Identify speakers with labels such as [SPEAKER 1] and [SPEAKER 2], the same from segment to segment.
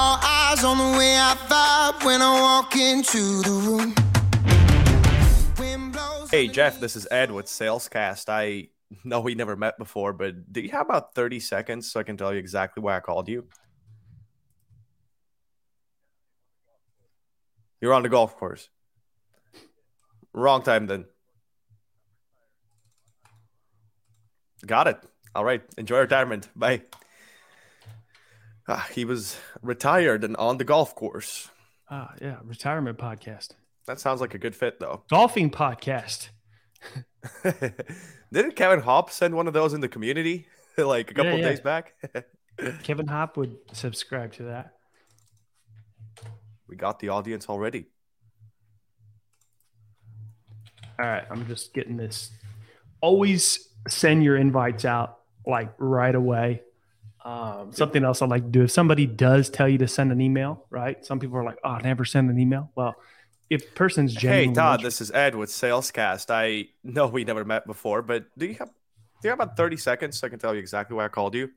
[SPEAKER 1] All eyes on the way I vibe when I walk into the room.
[SPEAKER 2] Hey Jeff, this is Ed with Salescast. I know we never met before, but do you have about 30 seconds so I can tell you exactly why I called you? You're on the golf course. Wrong time then. Got it. All right. Enjoy retirement. Bye. Ah, he was retired and on the golf course.
[SPEAKER 3] Ah, yeah, retirement podcast.
[SPEAKER 2] That sounds like a good fit, though.
[SPEAKER 3] Golfing podcast.
[SPEAKER 2] Didn't Kevin Hop send one of those in the community like a couple
[SPEAKER 3] Yeah, yeah.
[SPEAKER 2] days back?
[SPEAKER 3] Kevin Hop would subscribe to that.
[SPEAKER 2] we got the audience already.
[SPEAKER 3] All right, I'm just getting this. Always send your invites out like right away. Um, something else I like to do if somebody does tell you to send an email, right? Some people are like, "Oh, never send an email." Well, if person's genuinely
[SPEAKER 2] Hey
[SPEAKER 3] Todd,
[SPEAKER 2] this is Ed with Salescast. I know we never met before, but do you have do you have about 30 seconds so I can tell you exactly why I called you?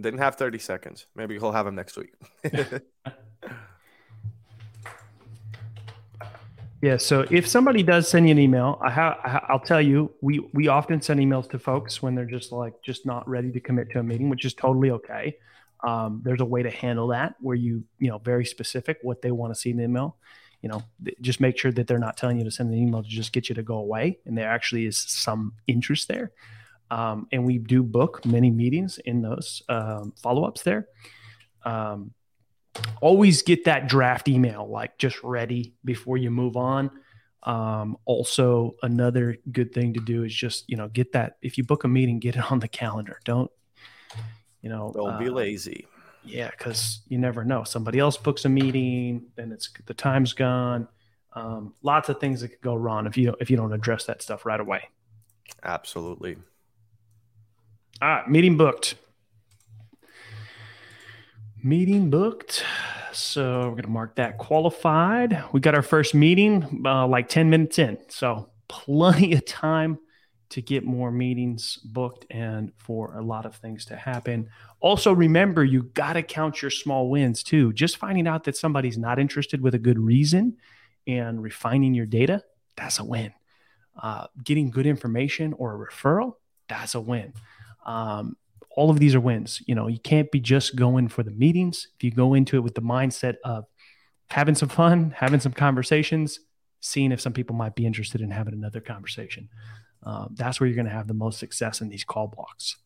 [SPEAKER 2] Didn't have 30 seconds. Maybe he'll have him next week.
[SPEAKER 3] Yeah. So if somebody does send you an email, I ha- I'll tell you, we we often send emails to folks when they're just like just not ready to commit to a meeting, which is totally okay. Um, there's a way to handle that where you you know very specific what they want to see in the email. You know, th- just make sure that they're not telling you to send an email to just get you to go away, and there actually is some interest there. Um, and we do book many meetings in those um, follow ups there. Um, always get that draft email like just ready before you move on. Um, also another good thing to do is just you know get that if you book a meeting get it on the calendar. Don't you know
[SPEAKER 2] Don't be
[SPEAKER 3] uh,
[SPEAKER 2] lazy.
[SPEAKER 3] yeah because you never know. Somebody else books a meeting then it's the time's gone. Um, lots of things that could go wrong if you if you don't address that stuff right away.
[SPEAKER 2] Absolutely.
[SPEAKER 3] all right meeting booked meeting booked. So we're going to mark that qualified. We got our first meeting uh, like 10 minutes in. So plenty of time to get more meetings booked and for a lot of things to happen. Also remember you got to count your small wins too. Just finding out that somebody's not interested with a good reason and refining your data that's a win. Uh, getting good information or a referral that's a win. Um, all of these are wins. You know, you can't be just going for the meetings. If you go into it with the mindset of having some fun, having some conversations, seeing if some people might be interested in having another conversation, uh, that's where you're going to have the most success in these call blocks.